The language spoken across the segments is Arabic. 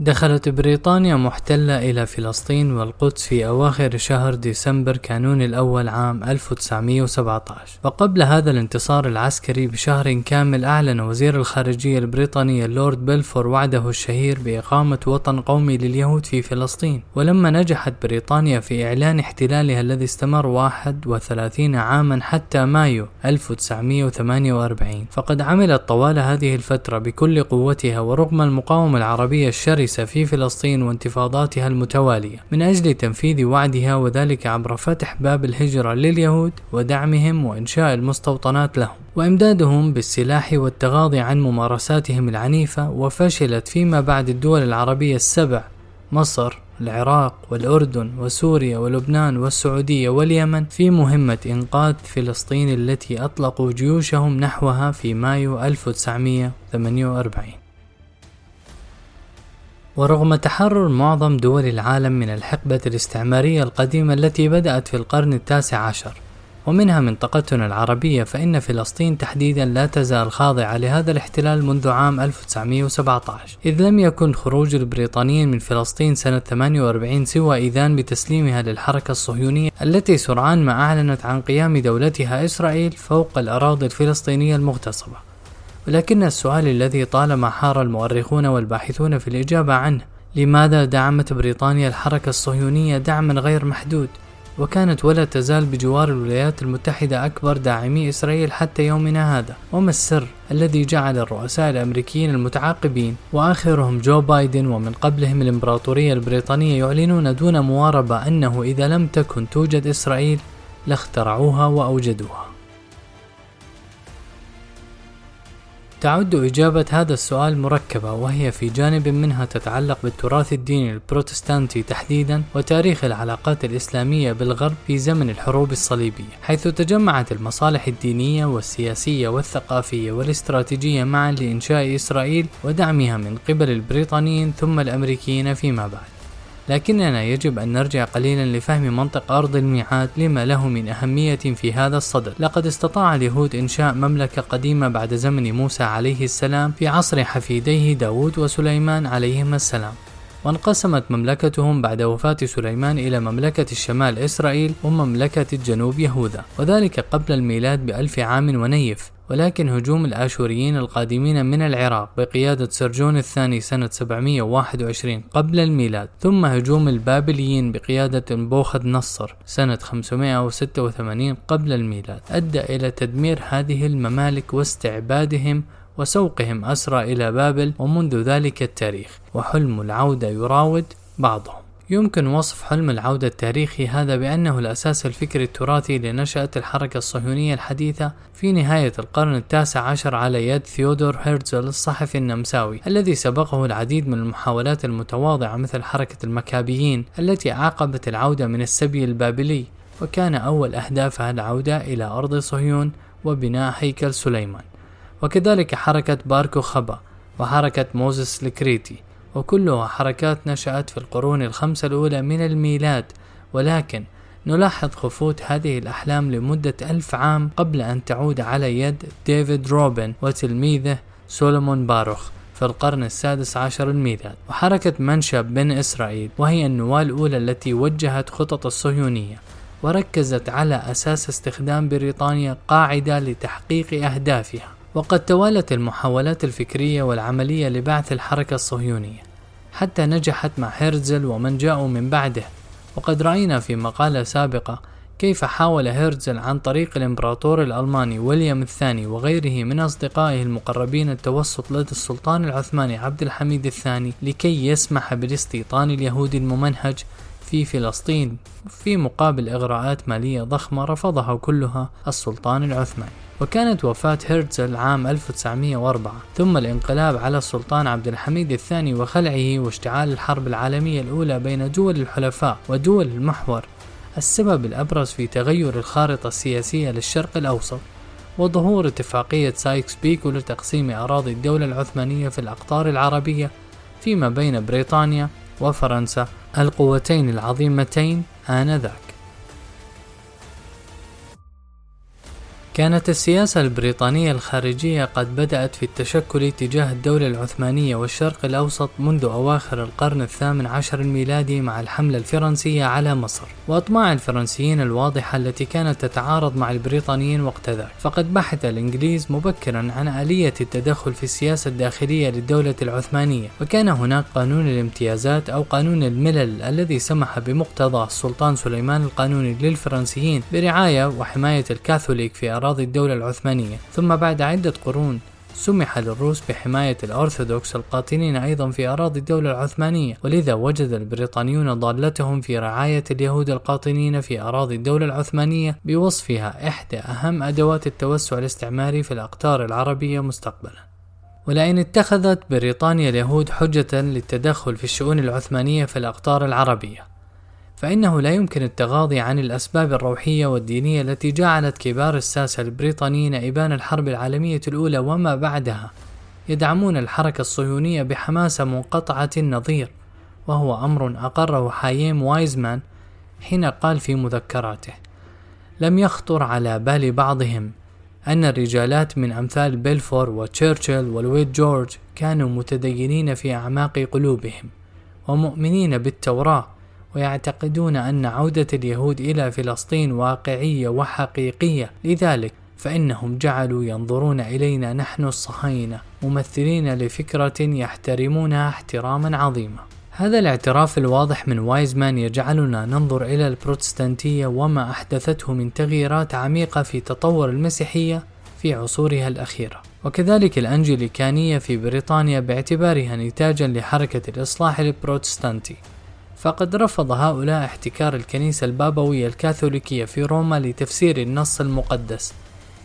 دخلت بريطانيا محتلة إلى فلسطين والقدس في أواخر شهر ديسمبر كانون الأول عام 1917 وقبل هذا الانتصار العسكري بشهر كامل أعلن وزير الخارجية البريطاني اللورد بلفور وعده الشهير بإقامة وطن قومي لليهود في فلسطين. ولما نجحت بريطانيا في إعلان احتلالها الذي استمر 31 عاما حتى مايو 1948 فقد عملت طوال هذه الفترة بكل قوتها ورغم المقاومة العربية الشرسة الشرسة في فلسطين وانتفاضاتها المتوالية من أجل تنفيذ وعدها وذلك عبر فتح باب الهجرة لليهود ودعمهم وإنشاء المستوطنات لهم. وإمدادهم بالسلاح والتغاضي عن ممارساتهم العنيفة وفشلت فيما بعد الدول العربية السبع مصر العراق والأردن وسوريا ولبنان والسعودية واليمن في مهمة إنقاذ فلسطين التي أطلقوا جيوشهم نحوها في مايو 1948 ورغم تحرر معظم دول العالم من الحقبة الاستعمارية القديمة التي بدأت في القرن التاسع عشر ومنها منطقتنا العربية فإن فلسطين تحديدا لا تزال خاضعة لهذا الاحتلال منذ عام 1917 إذ لم يكن خروج البريطانيين من فلسطين سنة 48 سوى إذان بتسليمها للحركة الصهيونية التي سرعان ما أعلنت عن قيام دولتها إسرائيل فوق الأراضي الفلسطينية المغتصبة. ولكن السؤال الذي طالما حار المؤرخون والباحثون في الإجابة عنه لماذا دعمت بريطانيا الحركة الصهيونية دعما غير محدود؟ وكانت ولا تزال بجوار الولايات المتحدة أكبر داعمي إسرائيل حتى يومنا هذا. وما السر الذي جعل الرؤساء الأمريكيين المتعاقبين وآخرهم جو بايدن ومن قبلهم الإمبراطورية البريطانية يعلنون دون مواربة أنه إذا لم تكن توجد إسرائيل لاخترعوها وأوجدوها؟ تعد إجابة هذا السؤال مركبة وهي في جانب منها تتعلق بالتراث الديني البروتستانتي تحديدا وتاريخ العلاقات الإسلامية بالغرب في زمن الحروب الصليبية. حيث تجمعت المصالح الدينية والسياسية والثقافية والاستراتيجية معا لإنشاء إسرائيل ودعمها من قبل البريطانيين ثم الأمريكيين فيما بعد. لكننا يجب أن نرجع قليلا لفهم منطق أرض الميعاد لما له من أهمية في هذا الصدد. لقد استطاع اليهود إنشاء مملكة قديمة بعد زمن موسى عليه السلام في عصر حفيديه داود وسليمان عليهما السلام وانقسمت مملكتهم بعد وفاة سليمان إلى مملكة الشمال إسرائيل ومملكة الجنوب يهوذا وذلك قبل الميلاد بألف عام ونيف. ولكن هجوم الآشوريين القادمين من العراق بقيادة سرجون الثاني سنة 721 قبل الميلاد ثم هجوم البابليين بقيادة بوخذ نصر سنة 586 قبل الميلاد. أدى إلى تدمير هذه الممالك واستعبادهم وسوقهم أسرى إلى بابل ومنذ ذلك التاريخ وحلم العودة يراود بعضهم. يمكن وصف حلم العودة التاريخي هذا بأنه الأساس الفكري التراثي لنشأة الحركة الصهيونية الحديثة في نهاية القرن التاسع عشر على يد ثيودور هيرتزل الصحفي النمساوي الذي سبقه العديد من المحاولات المتواضعة مثل حركة المكابيين التي عاقبت العودة من السبي البابلي وكان أول أهدافها العودة إلى أرض صهيون وبناء هيكل سليمان. وكذلك حركة باركوخبا وحركة موزس الكريتي وكلها حركات نشأت في القرون الخمسة الأولى من الميلاد. ولكن نلاحظ خفوت هذه الأحلام لمدة ألف عام قبل أن تعود على يد ديفيد روبن وتلميذه سولومون باروخ في القرن السادس عشر الميلاد. وحركة منشه بن إسرائيل وهي النواة الأولى التي وجهت خطط الصهيونية وركزت على أساس استخدام بريطانيا قاعدة لتحقيق أهدافها. وقد توالت المحاولات الفكرية والعملية لبعث الحركة الصهيونية حتى نجحت مع هيرزل ومن جاءوا من بعده. وقد رأينا في مقالة سابقة كيف حاول هيرزل عن طريق الإمبراطور الألماني ويليام الثاني وغيره من أصدقائه المقربين التوسط لدى السلطان العثماني عبد الحميد الثاني لكي يسمح بالاستيطان اليهودي الممنهج في فلسطين في مقابل إغراءات مالية ضخمة رفضها كلها السلطان العثماني. وكانت وفاة هرتزل عام 1904 ثم الانقلاب على السلطان عبد الحميد الثاني وخلعه واشتعال الحرب العالمية الأولى بين دول الحلفاء ودول المحور. السبب الأبرز في تغير الخارطة السياسية للشرق الأوسط وظهور اتفاقية سايكس بيكو لتقسيم أراضي الدولة العثمانية في الأقطار العربية فيما بين بريطانيا وفرنسا القوتين العظيمتين آنذاك. كانت السياسة البريطانية الخارجية قد بدأت في التشكل تجاه الدولة العثمانية والشرق الأوسط منذ أواخر القرن الثامن عشر الميلادي مع الحملة الفرنسية على مصر وأطماع الفرنسيين الواضحة التي كانت تتعارض مع البريطانيين وقت ذاك. فقد بحث الإنجليز مبكرا عن آلية التدخل في السياسة الداخلية للدولة العثمانية وكان هناك قانون الامتيازات أو قانون الملل الذي سمح بمقتضى السلطان سليمان القانوني للفرنسيين برعاية وحماية الكاثوليك في أراضي الدولة العثمانية. ثم بعد عدة قرون سمح للروس بحماية الأرثوذكس القاطنين أيضا في أراضي الدولة العثمانية ولذا وجد البريطانيون ضالتهم في رعاية اليهود القاطنين في أراضي الدولة العثمانية بوصفها إحدى أهم أدوات التوسع الاستعماري في الأقطار العربية مستقبلا. ولئن اتخذت بريطانيا اليهود حجة للتدخل في الشؤون العثمانية في الأقطار العربية. فإنه لا يمكن التغاضي عن الأسباب الروحية والدينية التي جعلت كبار الساسة البريطانيين إبان الحرب العالمية الأولى وما بعدها. يدعمون الحركة الصهيونية بحماسة منقطعة النظير وهو أمر أقره حايم وايزمان حين قال في مذكراته لم يخطر على بال بعضهم أن الرجالات من أمثال بيلفور وتشرشل والويد جورج كانوا متدينين في أعماق قلوبهم ومؤمنين بالتوراة ويعتقدون أن عودة اليهود إلى فلسطين واقعية وحقيقية. لذلك فإنهم جعلوا ينظرون إلينا نحن الصهاينة ممثلين لفكرة يحترمونها احتراما عظيما. هذا الاعتراف الواضح من وايزمان يجعلنا ننظر إلى البروتستانتية وما أحدثته من تغييرات عميقة في تطور المسيحية في عصورها الأخيرة. وكذلك الأنجليكانية في بريطانيا باعتبارها نتاجا لحركة الإصلاح البروتستانتي. فقد رفض هؤلاء احتكار الكنيسة البابوية الكاثوليكية في روما لتفسير النص المقدس.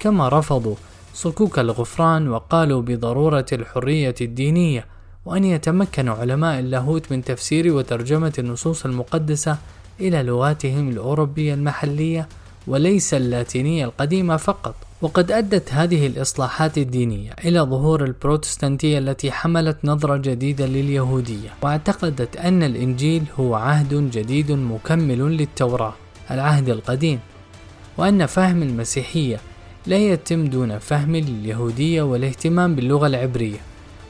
كما رفضوا صكوك الغفران وقالوا بضرورة الحرية الدينية وأن يتمكن علماء اللاهوت من تفسير وترجمة النصوص المقدسة إلى لغاتهم الأوروبية المحلية وليس اللاتينية القديمة فقط. وقد أدت هذه الإصلاحات الدينية إلى ظهور البروتستانتية التي حملت نظرة جديدة لليهودية واعتقدت أن الإنجيل هو عهد جديد مكمل للتوراة العهد القديم وأن فهم المسيحية لا يتم دون فهم اليهودية والاهتمام باللغة العبرية.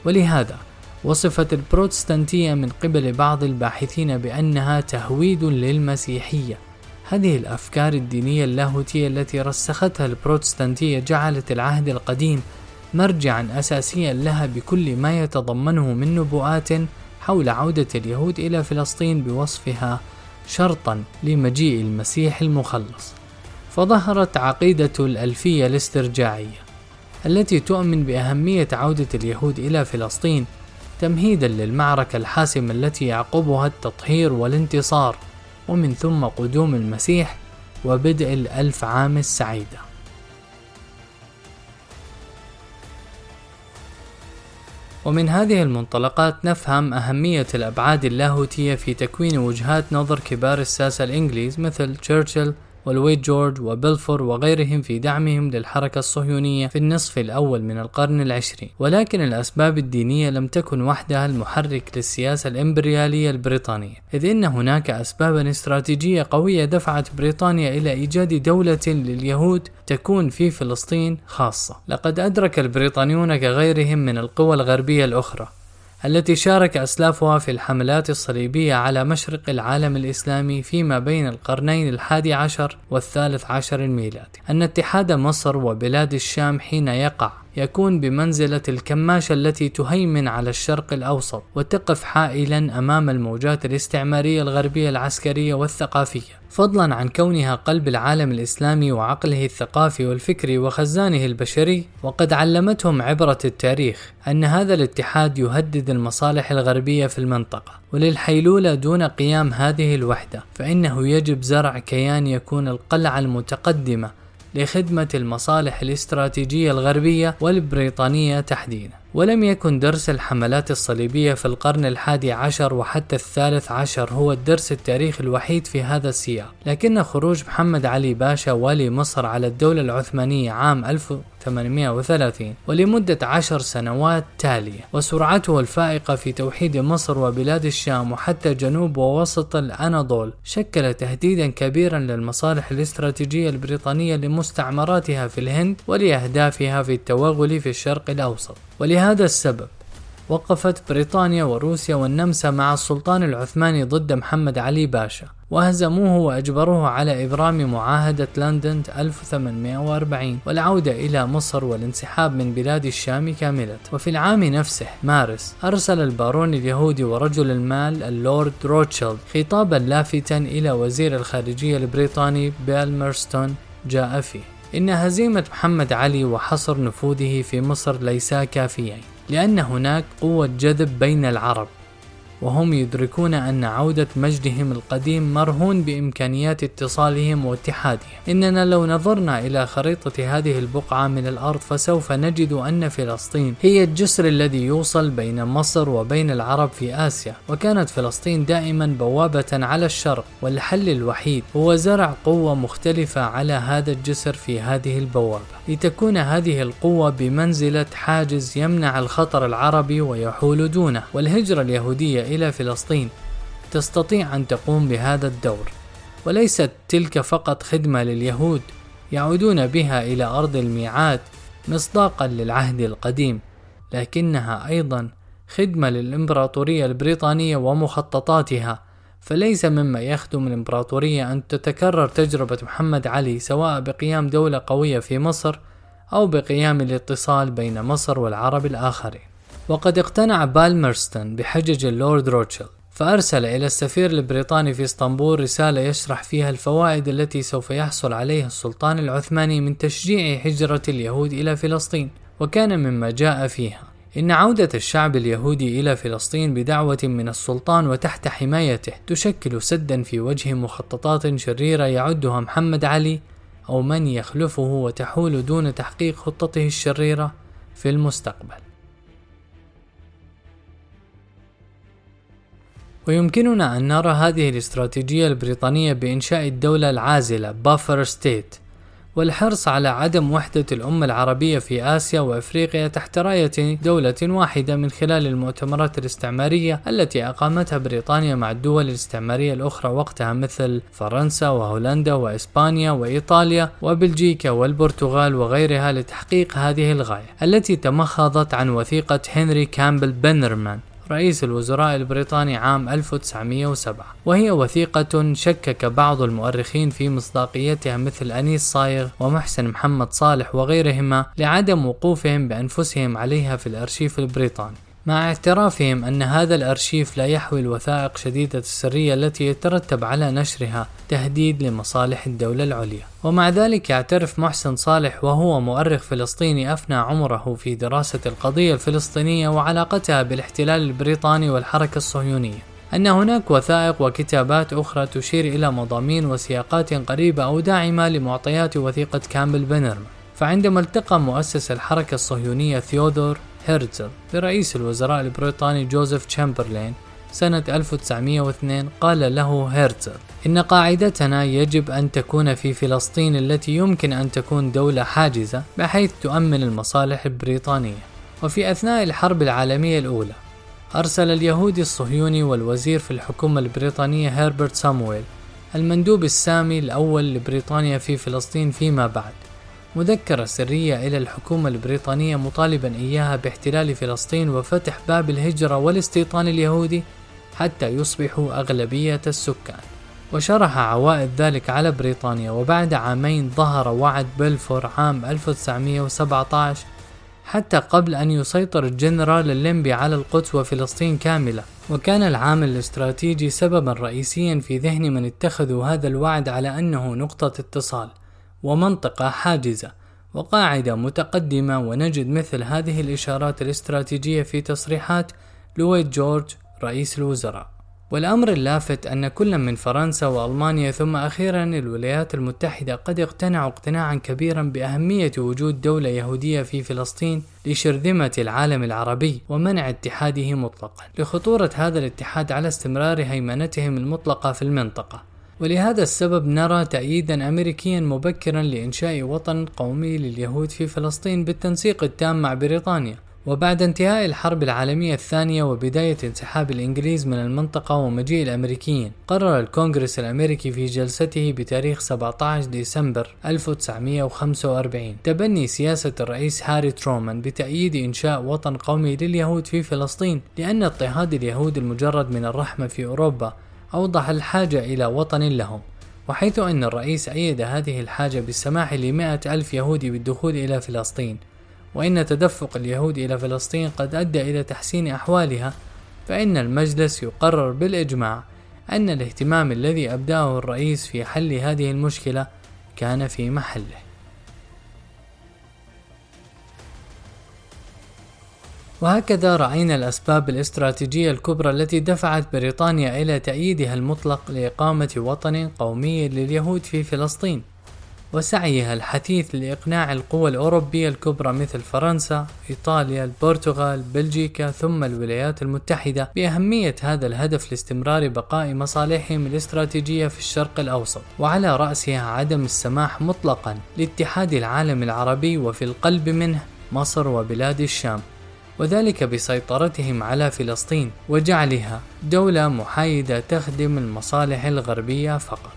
ولهذا وصفت البروتستانتية من قبل بعض الباحثين بأنها تهويد للمسيحية. هذه الأفكار الدينية اللاهوتية التي رسختها البروتستانتية جعلت العهد القديم مرجعا أساسيا لها بكل ما يتضمنه من نبوءات حول عودة اليهود إلى فلسطين بوصفها شرطا لمجيء المسيح المخلص. فظهرت عقيدة الألفية الاسترجاعية التي تؤمن بأهمية عودة اليهود إلى فلسطين تمهيدا للمعركة الحاسمة التي يعقبها التطهير والانتصار. ومن ثم قدوم المسيح وبدء الألف عام السعيدة. ومن هذه المنطلقات نفهم أهمية الأبعاد اللاهوتية في تكوين وجهات نظر كبار الساسة الإنجليز مثل تشرشل والويد جورج وبلفور وغيرهم في دعمهم للحركة الصهيونية في النصف الأول من القرن العشرين. ولكن الأسباب الدينية لم تكن وحدها المحرك للسياسة الإمبريالية البريطانية. إذ إن هناك أسبابا استراتيجية قوية دفعت بريطانيا إلى إيجاد دولة لليهود تكون في فلسطين خاصة. لقد أدرك البريطانيون كغيرهم من القوى الغربية الأخرى. التي شارك أسلافها في الحملات الصليبية على مشرق العالم الإسلامي فيما بين القرنين الحادي عشر والثالث عشر الميلادي. أن اتحاد مصر وبلاد الشام حين يقع يكون بمنزلة الكماشة التي تهيمن على الشرق الأوسط وتقف حائلا أمام الموجات الاستعمارية الغربية العسكرية والثقافية. فضلا عن كونها قلب العالم الإسلامي وعقله الثقافي والفكري وخزانه البشري وقد علمتهم عبرة التاريخ أن هذا الاتحاد يهدد المصالح الغربية في المنطقة. وللحيلولة دون قيام هذه الوحدة فإنه يجب زرع كيان يكون القلعة المتقدمة لخدمة المصالح الاستراتيجية الغربية والبريطانية تحديدا. ولم يكن درس الحملات الصليبية في القرن الحادي عشر وحتى الثالث عشر هو الدرس التاريخي الوحيد في هذا السياق. لكن خروج محمد علي باشا والي مصر على الدولة العثمانية عام 1830 ولمدة عشر سنوات تالية. وسرعته الفائقة في توحيد مصر وبلاد الشام وحتى جنوب ووسط الأناضول شكل تهديدا كبيرا للمصالح الاستراتيجية البريطانية لمستعمراتها في الهند ولأهدافها في التوغل في الشرق الأوسط. ولهذا السبب وقفت بريطانيا وروسيا والنمسا مع السلطان العثماني ضد محمد علي باشا وهزموه وأجبروه على إبرام معاهدة لندن 1840 والعودة إلى مصر والانسحاب من بلاد الشام كاملة. وفي العام نفسه مارس أرسل البارون اليهودي ورجل المال اللورد روتشيلد خطابا لافتا إلى وزير الخارجية البريطاني بالمرستون جاء فيه. إن هزيمة محمد علي وحصر نفوذه في مصر ليسا كافيين لأن هناك قوة جذب بين العرب. وهم يدركون أن عودة مجدهم القديم مرهون بإمكانيات اتصالهم واتحادهم. إننا لو نظرنا إلى خريطة هذه البقعة من الأرض فسوف نجد أن فلسطين هي الجسر الذي يوصل بين مصر وبين العرب في آسيا وكانت فلسطين دائما بوابة على الشرق والحل الوحيد هو زرع قوة مختلفة على هذا الجسر في هذه البوابة. لتكون هذه القوة بمنزلة حاجز يمنع الخطر العربي ويحول دونه. والهجرة اليهودية إلى فلسطين تستطيع أن تقوم بهذا الدور وليست تلك فقط خدمة لليهود يعودون بها إلى أرض الميعاد مصداقا للعهد القديم لكنها أيضا خدمة للإمبراطورية البريطانية ومخططاتها فليس مما يخدم الإمبراطورية أن تتكرر تجربة محمد علي سواء بقيام دولة قوية في مصر أو بقيام الاتصال بين مصر والعرب الآخرين. وقد اقتنع بالمرستون بحجج اللورد روتشيلد فأرسل إلى السفير البريطاني في إسطنبول رسالة يشرح فيها الفوائد التي سوف يحصل عليها السلطان العثماني من تشجيع هجرة اليهود إلى فلسطين وكان مما جاء فيها إن عودة الشعب اليهودي إلى فلسطين بدعوة من السلطان وتحت حمايته تشكل سدا في وجه مخططات شريرة يعدها محمد علي أو من يخلفه وتحول دون تحقيق خطته الشريرة في المستقبل. ويمكننا أن نرى هذه الاستراتيجية البريطانية بإنشاء الدولة العازلة buffer state والحرص على عدم وحدة الأمة العربية في آسيا وأفريقيا تحت راية دولة واحدة من خلال المؤتمرات الاستعمارية التي أقامتها بريطانيا مع الدول الاستعمارية الأخرى وقتها مثل فرنسا وهولندا وإسبانيا وإيطاليا وبلجيكا والبرتغال وغيرها لتحقيق هذه الغاية التي تمخضت عن وثيقة هنري كامبل بنرمان. رئيس الوزراء البريطاني عام 1907 وهي وثيقة شكك بعض المؤرخين في مصداقيتها مثل أنيس صايغ ومحسن محمد صالح وغيرهما لعدم وقوفهم بأنفسهم عليها في الأرشيف البريطاني. مع اعترافهم أن هذا الأرشيف لا يحوي الوثائق شديدة السرية التي يترتب على نشرها تهديد لمصالح الدولة العليا. ومع ذلك يعترف محسن صالح وهو مؤرخ فلسطيني أفنى عمره في دراسة القضية الفلسطينية وعلاقتها بالاحتلال البريطاني والحركة الصهيونية. أن هناك وثائق وكتابات أخرى تشير إلى مضامين وسياقات قريبة أو داعمة لمعطيات وثيقة كامبل بنرمان فعندما التقى مؤسس الحركة الصهيونية ثيودور هيرتزل برئيس الوزراء البريطاني جوزيف تشامبرلين سنة 1902 قال له هيرتزل إن قاعدتنا يجب أن تكون في فلسطين التي يمكن أن تكون دولة حاجزة بحيث تؤمن المصالح البريطانية. وفي أثناء الحرب العالمية الأولى أرسل اليهودي الصهيوني والوزير في الحكومة البريطانية هربرت سامويل المندوب السامي الأول لبريطانيا في فلسطين فيما بعد. مذكرة سرية إلى الحكومة البريطانية مطالبا إياها باحتلال فلسطين وفتح باب الهجرة والاستيطان اليهودي حتى يصبحوا أغلبية السكان. وشرح عوائد ذلك على بريطانيا وبعد عامين ظهر وعد بلفور عام 1917 حتى قبل أن يسيطر الجنرال اللنبي على القدس وفلسطين كاملة. وكان العامل الاستراتيجي سببا رئيسيا في ذهن من اتخذوا هذا الوعد على أنه نقطة اتصال. ومنطقة حاجزة وقاعدة متقدمة ونجد مثل هذه الإشارات الاستراتيجية في تصريحات لويد جورج رئيس الوزراء. والأمر اللافت أن كل من فرنسا وألمانيا ثم أخيرا الولايات المتحدة قد اقتنعوا اقتناعا كبيرا بأهمية وجود دولة يهودية في فلسطين لشرذمة العالم العربي ومنع اتحاده مطلقا. لخطورة هذا الاتحاد على استمرار هيمنتهم المطلقة في المنطقة. ولهذا السبب نرى تأييدا أمريكيا مبكرا لإنشاء وطن قومي لليهود في فلسطين بالتنسيق التام مع بريطانيا. وبعد انتهاء الحرب العالمية الثانية وبداية انسحاب الإنجليز من المنطقة ومجيء الأمريكيين قرر الكونغرس الأمريكي في جلسته بتاريخ 17 ديسمبر 1945 تبني سياسة الرئيس هاري ترومان بتأييد إنشاء وطن قومي لليهود في فلسطين لأن اضطهاد اليهود المجرد من الرحمة في أوروبا أوضح الحاجة إلى وطن لهم وحيث أن الرئيس أيد هذه الحاجة بالسماح لمائة ألف يهودي بالدخول إلى فلسطين. وإن تدفق اليهود إلى فلسطين قد أدى إلى تحسين أحوالها فإن المجلس يقرر بالإجماع أن الاهتمام الذي أبدأه الرئيس في حل هذه المشكلة كان في محله. وهكذا رأينا الأسباب الاستراتيجية الكبرى التي دفعت بريطانيا إلى تأييدها المطلق لإقامة وطن قومي لليهود في فلسطين وسعيها الحثيث لإقناع القوى الأوروبية الكبرى مثل فرنسا، إيطاليا، البرتغال، بلجيكا ثم الولايات المتحدة بأهمية هذا الهدف لاستمرار بقاء مصالحهم الاستراتيجية في الشرق الأوسط، وعلى رأسها عدم السماح مطلقا لاتحاد العالم العربي وفي القلب منه مصر وبلاد الشام، وذلك بسيطرتهم على فلسطين وجعلها دولة محايدة تخدم المصالح الغربية فقط.